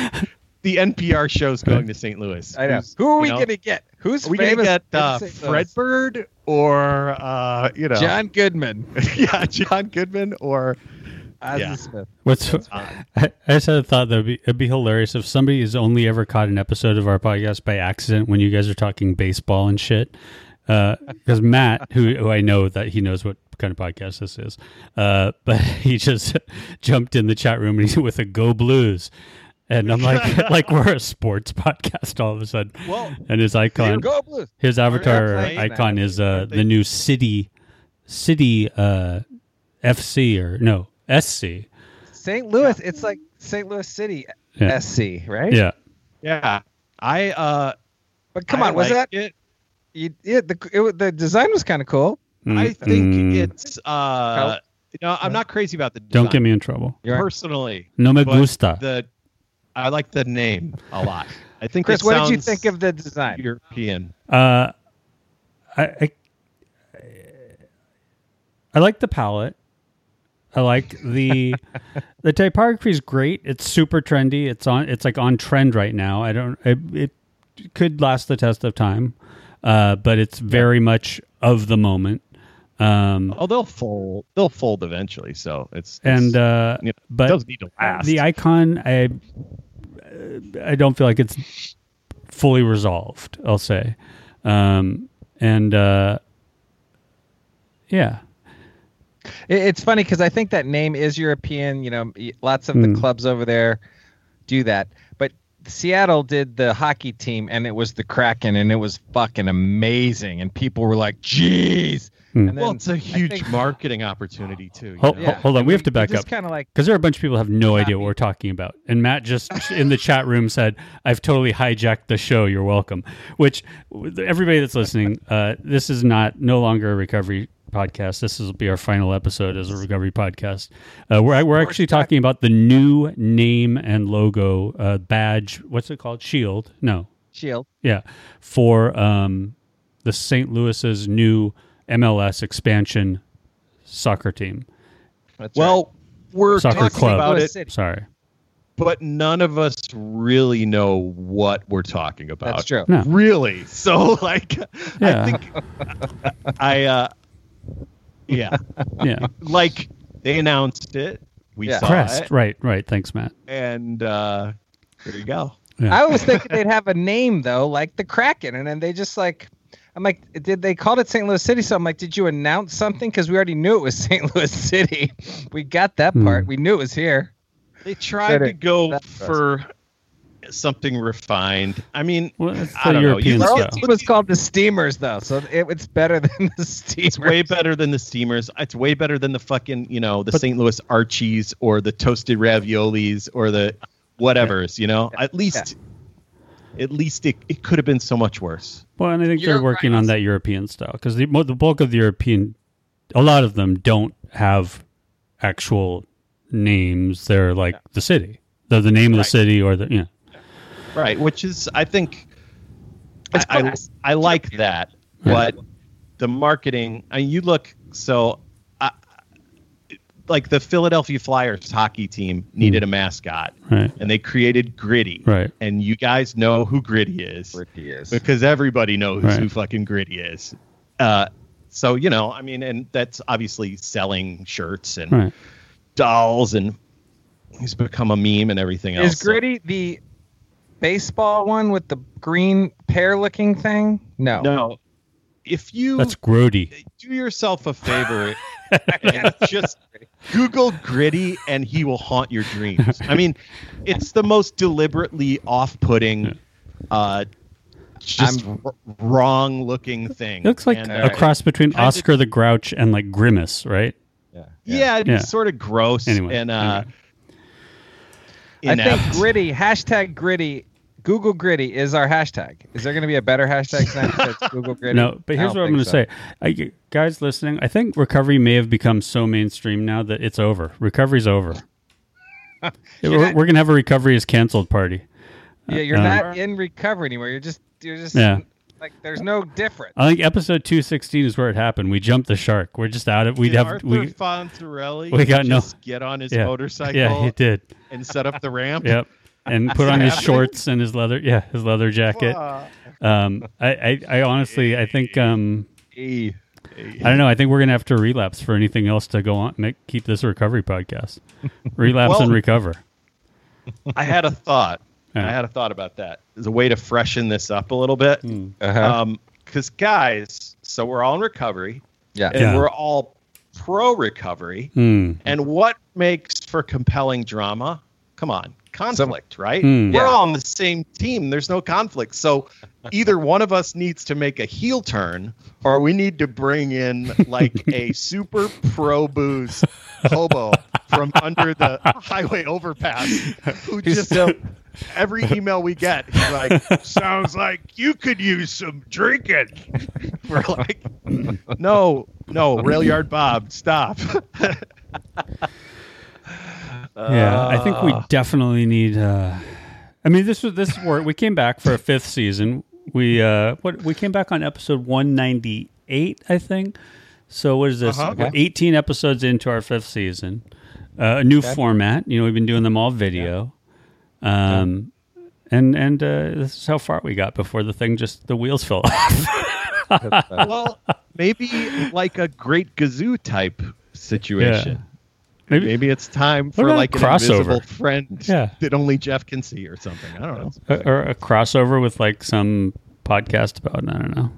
the NPR show's going to St. Louis. I know. Who's- Who are we you know, gonna get? Who's Are we gonna famous? get in uh, St. Louis? Fredbird or uh, you know John Goodman, yeah, John Goodman or Ozzie Yeah. Smith. What's uh, I, I just had a thought that it'd be, it'd be hilarious if somebody has only ever caught an episode of our podcast by accident when you guys are talking baseball and shit. Because Matt, who, who I know that he knows what kind of podcast this is, uh, but he just jumped in the chat room and he's with a Go Blues. And I'm like, like we're a sports podcast all of a sudden. Well, and his icon, his avatar icon is uh, the new city, city uh, FC or no SC. St. Louis. It's like St. Louis City Yeah. SC, right? Yeah. yeah. I uh But come I on, was that it. you, yeah, the it, the design was kind of cool. I think Mm, it's uh you know, I'm not crazy about the Don't get me in trouble. Personally. No me but gusta. The I like the name a lot. I think Chris, what did you think of the design? European? Uh, I, I I like the palette. I like the the typography is great. It's super trendy. It's on. It's like on trend right now. I don't. It, it could last the test of time, uh, but it's very much of the moment. Um, Oh, they'll fold. They'll fold eventually. So it's, it's and uh, you know, but doesn't need to last. the icon, I I don't feel like it's fully resolved. I'll say, um, and uh, yeah, It, it's funny because I think that name is European. You know, lots of the Hmm. clubs over there do that. But Seattle did the hockey team, and it was the Kraken, and it was fucking amazing. And people were like, "Jeez!" Hmm. And then well, it's a huge think- marketing opportunity too. you Hold, know? hold- hold on, we have to back up Just kind of like because there are a bunch of people who have no idea Happy. what we're talking about. And Matt just in the chat room said, "I've totally hijacked the show. You're welcome." Which everybody that's listening, uh, this is not no longer a recovery podcast. This will be our final episode as a recovery podcast. Uh, we're we're actually talking about the new name and logo uh, badge. What's it called? Shield? No, Shield. yeah, for um, the St. Louis's new MLS expansion soccer team. That's Well, we're Soccer talking club. about it, City. Sorry. but none of us really know what we're talking about. That's true. No. Really? So, like, Yeah. I think I, uh, yeah, Yeah. like they announced it. We Yeah. saw Crest. it, Right. Right. Thanks, Matt. and uh, there you go. Yeah. I was thinking they'd have a name though, like the Kraken, and then they just like. I'm like, did they call it St. Louis City? So I'm like, did you announce something? Because we already knew it was St. Louis City. We got that Hmm. part. We knew it was here. They tried to go that's for something refined. I mean, Well, it's I don't know. European You- style. It was called the Steamers, though, so it, it's better than the Steamers. It's way better than the steamers. It's way better than the fucking, you know, the But- St. Louis Archies or the toasted raviolis or the whatever's, you know. At least at least it, it could have been so much worse. Well, and I think You're they're working right. on that European style because the the bulk of the European, a lot of them don't have actual names. They're like the city, they're the name of the city or the yeah. Right, which is I think I, I. I like that, but the marketing. I mean, you look so. I, like the Philadelphia Flyers hockey team needed a mascot, Right. and they created Gritty. Right. And you guys know who Gritty is. Gritty is. because everybody knows Right. who fucking Gritty is. Uh, so you know, I mean, and that's obviously selling shirts and Right. dolls, and he's become a meme and everything else. Is Gritty the baseball one with the green pear-looking thing? No. No, if you That's grody. do yourself a favor and just Google Gritty, and he will haunt your dreams. I mean, it's the most deliberately off-putting. Uh, just I'm- r- wrong looking thing. It looks like And, a uh, cross between kinda- Oscar the Grouch and like Grimace, right? Yeah. Yeah, it's Yeah. sort of gross. Anyway, and uh, I think gritty hashtag gritty. Google gritty is our hashtag. Is there going to be a better hashtag tonight Google gritty? No, but here's what I'm going to so. say. I, guys listening, I think recovery may have become so mainstream now that it's over. Recovery's over. we're we're going to have a recovery is canceled party. Yeah, you're Uh, not in recovery anymore. You're just you're just Yeah. like there's no difference. I think episode 216 is where it happened. We jumped the shark. We're just out of we'd Did have Arthur we Fonzarelli we got no- just get on his yeah. motorcycle Yeah, he did. and set up the ramp. Yep. And put on his shorts and his leather yeah, his leather jacket. Um I, I, I honestly I think um I don't know. I think we're gonna have to relapse for anything else to go on. Make keep this recovery podcast. Relapse Well- and recover. I had a thought. Yeah. I had a thought about that as a way to freshen this up a little bit. Uh-huh. Um, because guys, so we're all in recovery, yeah. and Yeah. we're all pro recovery. Hmm. And what makes for compelling drama? Come on, conflict, right? Hmm. We're Yeah. all on the same team. There's no conflict. So either one of us needs to make a heel turn, or we need to bring in like a super pro booze hobo from under the highway overpass who He's just still- every email we get, he's like, "Sounds like you could use some drinking." We're like, "No, no, rail yard Bob, stop." Yeah, I think we definitely need. Uh, I mean, this was this work. We came back for a fifth season. We uh, what we came back on episode one ninety eight, I think. So what is this? Uh-huh. We're eighteen episodes into our fifth season. Uh, a new format. You know, we've been doing them all video. Um, and and uh, this is how far we got before the thing just the wheels fell off. well, maybe like a great gazoo type situation. Maybe, Maybe it's time for about like an crossover? invisible friend Yeah. that only Jeff can see or something. I don't know. a, or a crossover with like some podcast about I don't know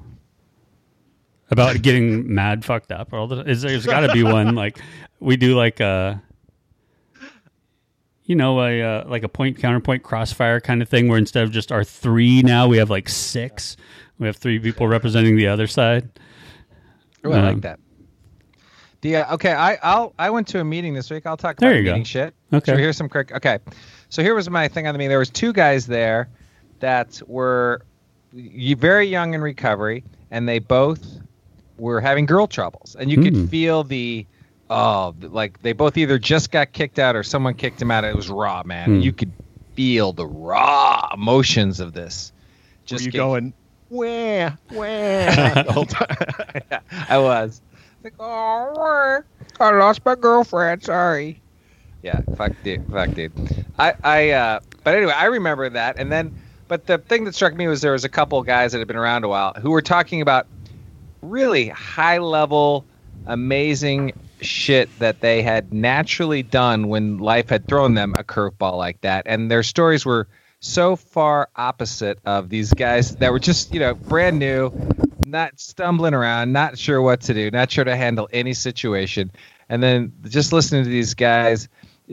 about getting mad fucked up or all the is there's got to be one like we do like a you know a uh, like a point counterpoint crossfire kind of thing where instead of just our three now we have like six we have three people representing the other side Ooh, I Um, like that. The uh, okay, I I'll I went to a meeting this week. I'll talk There about you go. meeting shit. Okay. So here's some quick. Okay, so here was my thing on the meeting. There was two guys there that were very young in recovery, and they both were having girl troubles, and you Hmm. could feel the oh, like they both either just got kicked out or someone kicked them out. It was raw, man. Hmm. You could feel the raw emotions of this. Were Just you get- going where where the whole time? I was. Like, oh, I lost my girlfriend. Sorry. Yeah, fuck, dude. Fuck, dude. I, I, uh, but anyway, I remember that. And then, but the thing that struck me was there was a couple guys that had been around a while who were talking about really high level, amazing shit that they had naturally done when life had thrown them a curveball like that. And their stories were so far opposite of these guys that were just, you know, brand new, not stumbling around, not sure what to do, not sure to handle any situation. And then just listening to these guys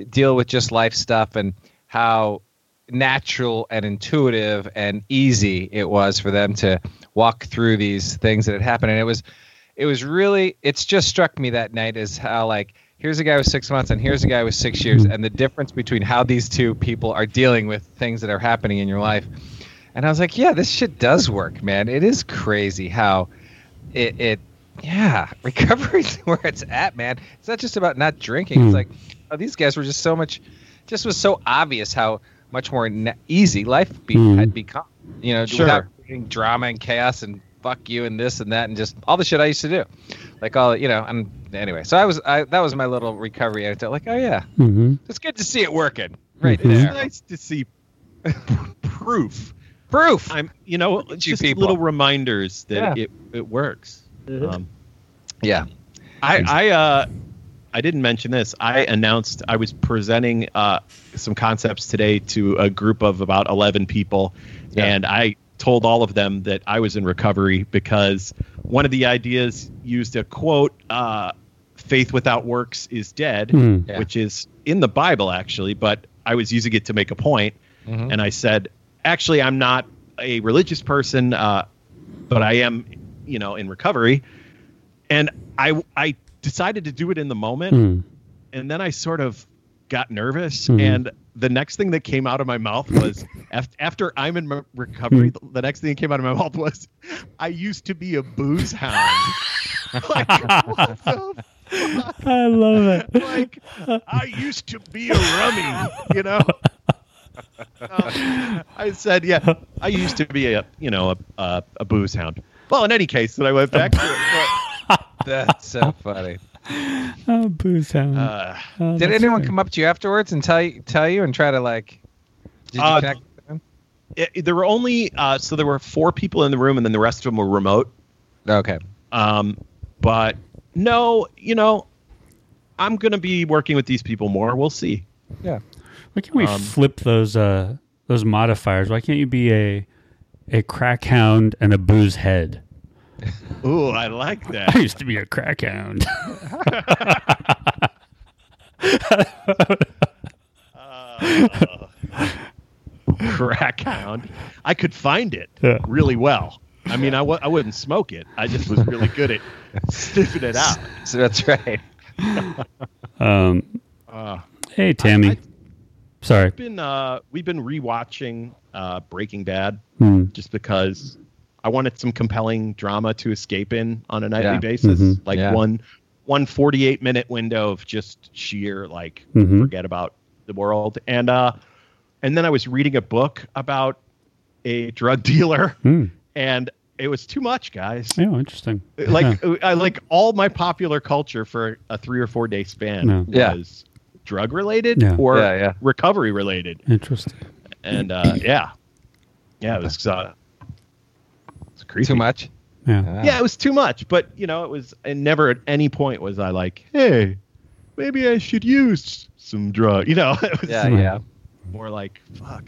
deal with just life stuff and how natural and intuitive and easy it was for them to walk through these things that had happened. And it was, it was really, it's just struck me that night is how like, here's a guy with six months and here's a guy with six years and the difference between how these two people are dealing with things that are happening in your life. And I was like, yeah, this shit does work, man. It is crazy how it, it yeah, recovery's where it's at, man. It's not just about not drinking. Hmm. It's like, oh, these guys were just so much, just was so obvious how much more na- easy life be- Hmm. had become. You know, Sure. without drama and chaos and fuck you and this and that and just all the shit I used to do, like all you know. And anyway, so I was, I that was my little recovery I anecdote. Like, oh yeah, mm-hmm. it's good to see it working right Mhm. It's nice to see proof. Proof. I'm, you know, you just people. little reminders that Yeah. it, it works. Um, yeah. I, I, uh, I didn't mention this. I announced I was presenting uh, some concepts today to a group of about 11 people, Yeah. and I told all of them that I was in recovery because one of the ideas used a quote, uh, "Faith without works is dead," Hmm. Yeah. which is in the Bible actually, but I was using it to make a point, Mhm. and I said, actually, I'm not a religious person, uh, but I am, you know, in recovery and I I decided to do it in the moment, Mm. and then I sort of got nervous, Mhm. and the next thing that came out of my mouth was after I'm in recovery. Hmm. The next thing that came out of my mouth was, "I used to be a booze hound." like, what the I love it. like I used to be a rummy, you know. I said, yeah, I used to be a, you know, a, a, a booze hound. Well, in any case, then I went back to it. That's so funny. Oh, booze hound. Uh, Oh, Did anyone great. come up to you afterwards and tell you tell you and try to like? Did you Uh, connect with them? it, there were only uh, so there were four people in the room, and then the rest of them were remote. Okay. Um, but no, you know, I'm gonna be working with these people more. We'll see. Yeah. Why can't we Um, flip those uh those modifiers? Why can't you be a a crack hound and a booze head? Ooh, I like that. I used to be a crack hound. Crack hound. I could find it Yeah. really well. I mean, I w- I wouldn't smoke it. I just was really good at sniffing it out. So that's right. Um, Uh, hey Tammy, I- sorry. We've been uh, we've been rewatching uh, Breaking Bad Hmm. just because I wanted some compelling drama to escape in on a nightly Yeah. basis, Mhm. like Yeah. one one 48 minute window of just sheer like Mhm. forget about the world and uh and then I was reading a book about a drug dealer Hmm. and it was too much guys Oh, interesting. like I like all my popular culture for a 3 or 4 day span No. Yeah. was drug related Yeah. or Yeah, yeah. recovery related interesting. and uh, yeah, yeah, it was uh, it's creepy. Too much. Yeah. Yeah, it was too much. But you know, it was. And never at any point was I like, hey, maybe I should use some drug. You know, it was Yeah. Yeah. more like fuck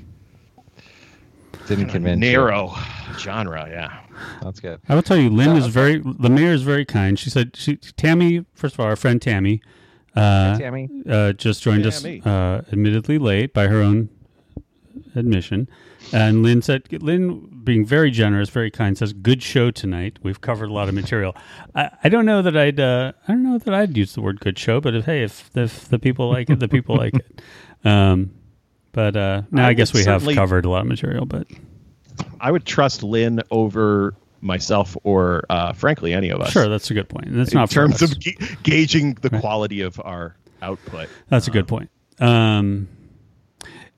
Didn't convince. you. narrow genre. Yeah, That's good. I will tell you, Lynn is very. The mayor is very kind. She said, "She Tammy, first of all, our friend Tammy, uh, Tammy. uh, just joined us, uh, admittedly late by her own admission." And Lynn said, "Lynn, being very generous, very kind, says, good show tonight. We've covered a lot of material. I, I don't know that I'd, uh, I don't know that I'd use the word good show, but if hey, if if the people like it, the people like it. Um, but uh, now I I, guess we have covered a lot of material, but." I would trust Lynn over myself or, uh, frankly, any of us. Sure, that's a good point. That's in not for terms us. of ga- gauging the quality of our output. That's a good point. Um,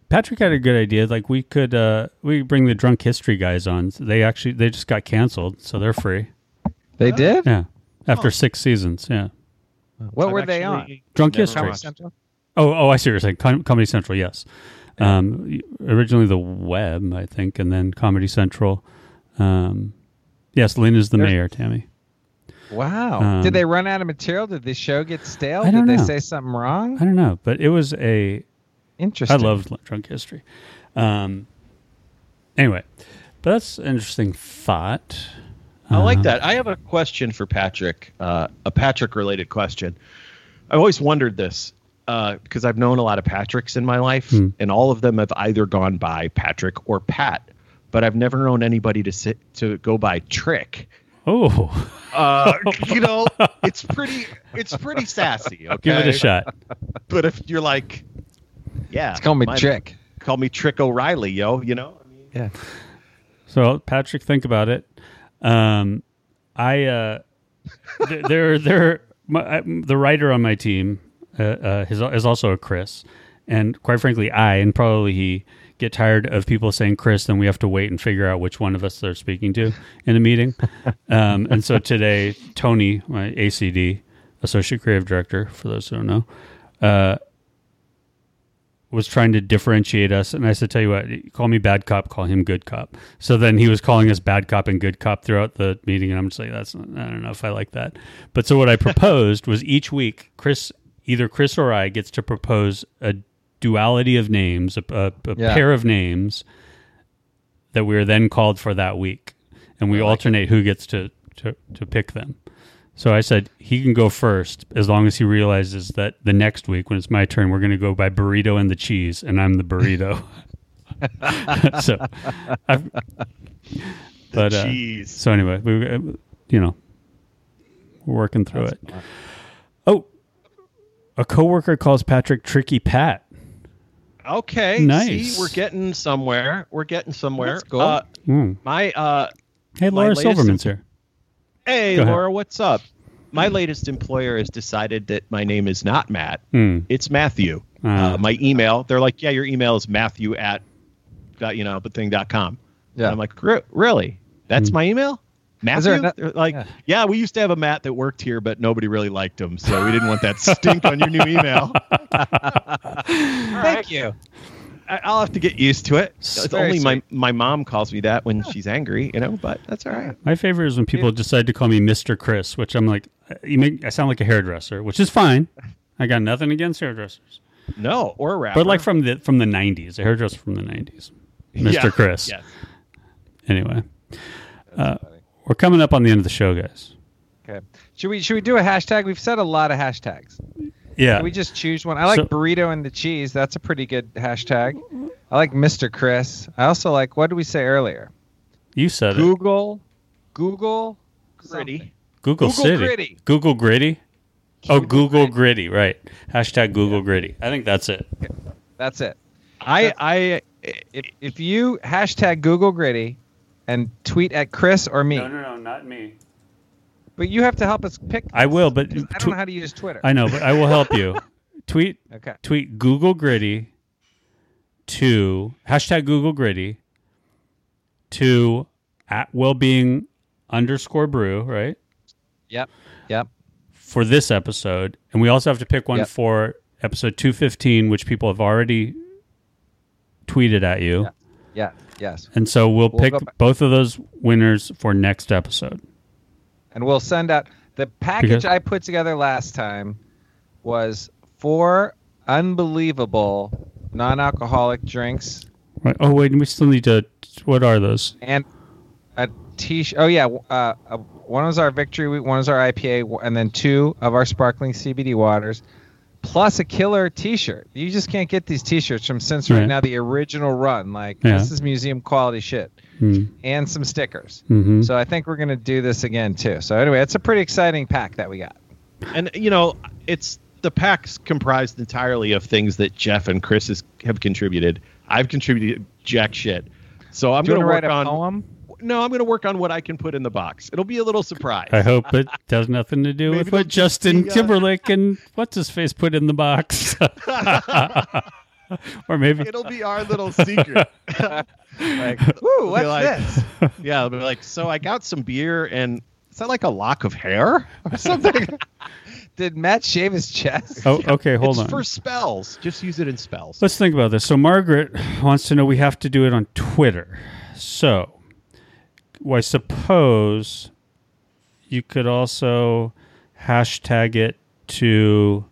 Patrick had a good idea. Like we could uh, we bring the drunk history guys on. They actually they just got canceled, so they're free. They did. Yeah, after six seasons. Yeah, What I've were they on? actually drunk history. Oh, oh, I see what you're saying. Com- Comedy Central, yes. Um, originally the web, I think, and then Comedy Central. Um, yes, Lynn is the There's- mayor. Tammy. Wow. Um, did they run out of material? Did the show get stale? I don't Did they know. say something wrong? I don't know, but it was a Interesting. I loved drunk history. Um, anyway, but that's an interesting thought. I like Um, that. I have a question for Patrick, uh, a Patrick related question. I've always wondered this uh, because I've known a lot of Patricks in my life, Hmm. and all of them have either gone by Patrick or Pat, but I've never known anybody to sit to go by Trick. Oh, Uh, you know, it's pretty, it's pretty sassy. Okay, give it a shot. But if you're like, yeah, It's called me mine- Trick. Call me Trick O'Reilly, yo. You know, I mean, Yeah. So Patrick, think about it. Um, I uh, th- there there my, I, the writer on my team uh, uh, is, is also a Chris, and quite frankly, I and probably he get tired of people saying Chris, then we have to wait and figure out which one of us they're speaking to in a meeting. um, and so today, Tony, my ACD, associate creative director, for those who don't know, uh, was trying to differentiate us, and I said, "Tell you what, call me bad cop, call him good cop." So then he was calling us bad cop and good cop throughout the meeting, and I'm just like, "That's not, I don't know if I like that." But so what I proposed was each week, Chris, either Chris or I, gets to propose a duality of names, a, a, a Yeah. pair of names that we are then called for that week, and we alternate who gets to, to to pick them. So I said he can go first as long as he realizes that the next week when it's my turn, we're going to go by burrito and the cheese, and I'm the burrito. so, I've, but uh, so anyway, we uh, you know we're working through it. Oh a coworker calls Patrick Tricky Pat. Okay. Nice. See, we're getting somewhere. We're getting somewhere. That's cool. Uh, Hmm. my uh, Hey, My Laura latest Silverman's here. hey Go ahead. Laura, what's up? My latest employer has decided that my name is not Matt. Hmm. It's Matthew. Ah. Uh, my email, they're like, yeah, your email is Matthew at, dot, you know, but thing dot com. Yeah. And I'm like, really? That's Hmm. my email? Matthew? there like, Yeah. yeah. we used to have a Matt that worked here, but nobody really liked him, so we didn't want that stink on your new email. Thank you. I- I'll have to get used to it. It's Very only my sweet. my mom calls me that when she's angry, you know. But that's all right. My favorite is when people decide to call me Mr. Chris, which I'm like, uh, you make I sound like a hairdresser, which is fine. I got nothing against hairdressers, No, or a rapper. but like from the from the '90s, a hairdresser from the '90s, Mr. Yeah, Chris. Yes. Anyway, uh, we're coming up on the end of the show, guys. Okay. Should we should we do a hashtag? We've said a lot of hashtags. Yeah, Can we just choose one? I like So- burrito and the cheese. That's a pretty good hashtag. I like Mr. Chris. I also like what did we say earlier? you said it. Google, Google, Gritty. Google, Google City. Gritty. Google Gritty. Oh, Google Gritty. Right. Hashtag Google Gritty. I think that's it. That's it. I I If if you hashtag Google Gritty and tweet at Chris or me, no, no, no, not me. but you have to help us pick. I will, but I don't know how to use Twitter. I know, but I will help you. tweet okay. tweet Google Gritty to hashtag Google Gritty to at wellbeing underscore brew, right? Yep. Yep. For this episode. And we also have to pick one Yep. for episode 215, which people have already tweeted at you. Yeah. Yeah. Yes. And so we'll, We'll pick both of those winners for next episode. and we'll send out the package Because- I put together last time was four unbelievable non-alcoholic drinks Right. Oh, wait, we still need to. What are those? and a t-shirt. Oh yeah, uh, uh, one was our Victory one was our IPA, and then two of our sparkling CBD waters, plus a killer T-shirt. You just can't get these T-shirts from Since right Right. now. The original run, like Yeah. this is museum quality shit, Hmm. and some stickers. Mm-hmm. So I think we're gonna do this again too. So anyway, it's a pretty exciting pack that we got. and you know it's the pack's comprised entirely of things that Jeff and Chris has, have contributed. I've contributed jack shit. So I'm going to want work a on poem? No, I'm going to work on what I can put in the box. It'll be a little surprise. I hope it has nothing to do with what Justin be, uh, Timberlake and what's his face put in the box. or maybe It'll be our little secret. Like, woo, what's like- this? yeah, I'll be like, so I got some beer and is that like a lock of hair or something? Did Matt shave his chest? Oh, okay, hold it's on. for spells. Just use it in spells. Let's think about this. So Margaret wants to know we have to do it on Twitter. So well, I suppose you could also hashtag it to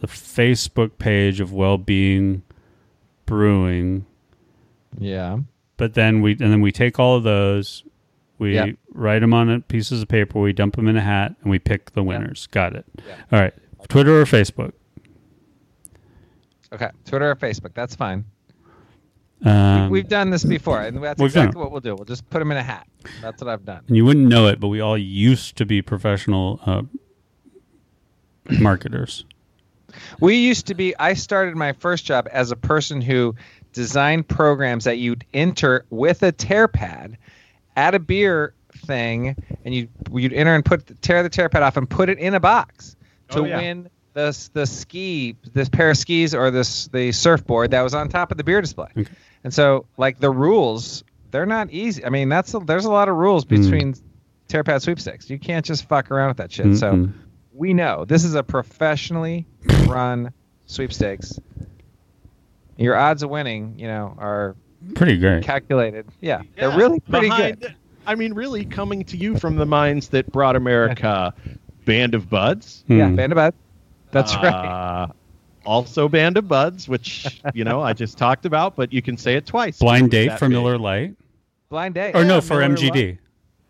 the Facebook page of Wellbeing Brewing. Yeah. But then we and then we take all of those, we Yeah. write them on pieces of paper, we dump them in a hat, and we pick the winners. Got it. Yeah. All right. Twitter or Facebook? Okay. Twitter or Facebook. That's fine. Um, We've done this before, and that's exactly what we'll do. We'll just put them in a hat. That's what I've done. and you wouldn't know it, but we all used to be professional uh, marketers. We used to be. I started my first job as a person who designed programs that you'd enter with a tear pad at a beer thing, and you you'd enter and put tear the tear pad off and put it in a box to Oh, yeah. win the the ski this pair of skis or this the surfboard that was on top of the beer display. Okay. And so like the rules, they're not easy. I mean, that's a, there's a lot of rules Mm. between tear pad sweepstakes. You can't just fuck around with that shit. So Mm-mm. we know this is a professionally run sweepstakes. Your odds of winning, you know, are Pretty great. calculated. Yeah, Yeah, they're really pretty behind- good. I mean, really coming to you from the minds that brought America, Band of Buds. Yeah, Hmm. Band of Buds. That's right. Uh, also, Band of Buds, which you know I just talked about, but you can say it twice. Blind date that for big. Miller Lite. Blind date. Or no, for Miller MGD. Lite.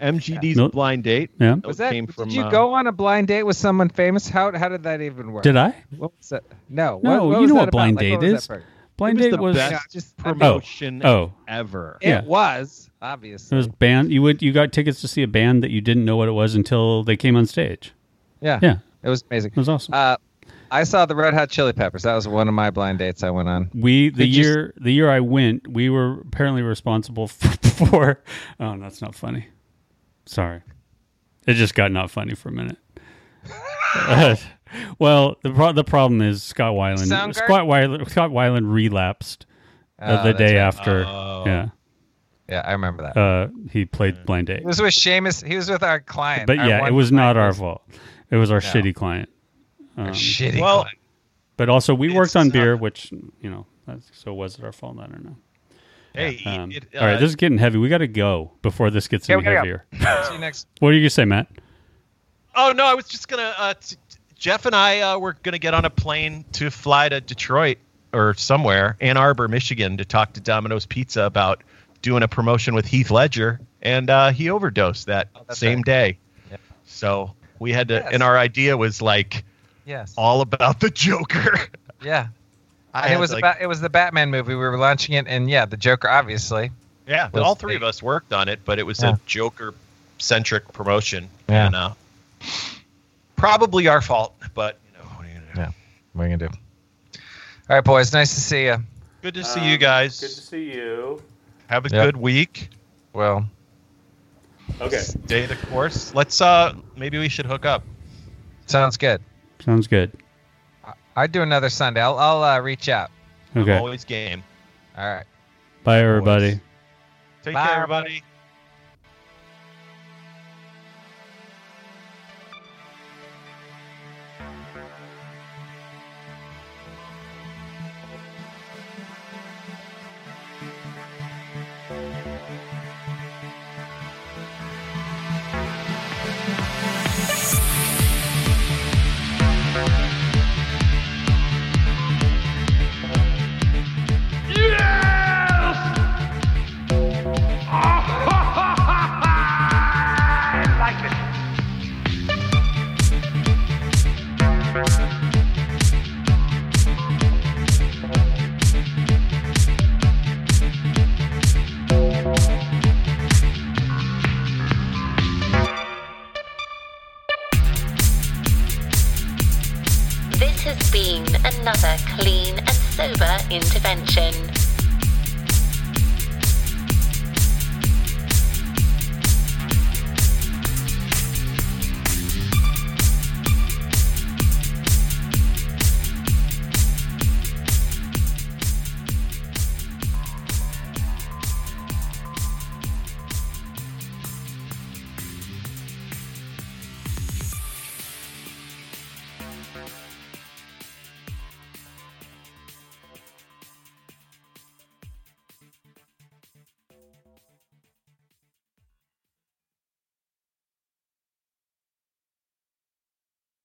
MGD's No. Blind Date. Yeah. Was that? came did you uh, go on a blind date with someone famous? How how did that even work? Did I? What was that? No. No, what, what you know what blind Like, what date was is. Blind It was date the was best just promotion Oh. ever. It Yeah. was obviously. it was band. You would you got tickets to see a band that you didn't know what it was until they came on stage. yeah. Yeah. It was amazing. It was awesome. Uh, I saw the Red Hot Chili Peppers. That was one of my blind dates I went on. We the Could you year the year I went, we were apparently responsible for. oh, that's not funny. Sorry, it just got not funny for a minute. Uh, well, the pro- the problem is Scott Weiland. Soundgarden? Scott Weiland. Scott Weiland relapsed uh, Oh, the day right. after. Oh. Yeah, Yeah, I remember that. uh, he played Blind Date. he was with Seamus. He was with our client. But our yeah, it was not client our fault. It was our No. shitty client. Our Um, shitty. Well, client. but also, we worked on uh, beer, which you know. That's, so was it our fault? I don't know. Hey, Um, it, all right, uh, this is getting heavy. We got to go before this gets Yeah, any heavier. go. See you next. What are you gonna say, Matt? Oh no, I was just gonna. Uh, t- t- Jeff and I uh, were gonna get on a plane to fly to Detroit or somewhere, Ann Arbor, Michigan, to talk to Domino's Pizza about doing a promotion with Heath Ledger, and uh, he overdosed that that's same right. day. Yeah. So we had to, Yes. and our idea was like Yes. all about the Joker. Yeah. I And it was like- about it was the Batman movie. We were launching it, and yeah, the Joker, obviously. Yeah, was all three a- of us worked on it, but it was Yeah. a Joker centric promotion. Yeah. And uh, probably our fault, but you know, what are you gonna do? Yeah. What are you gonna do? All right, boys. Nice to see you. Good to see you guys. Good to see you. Have a Yep. good week. Well, Okay, Stay the course. Let's uh maybe we should hook up. sounds good. Sounds good. I'd do another Sunday. I'll, I'll uh, reach out. Okay, I'm always game. All right. bye everybody. Take Bye, care, everybody. This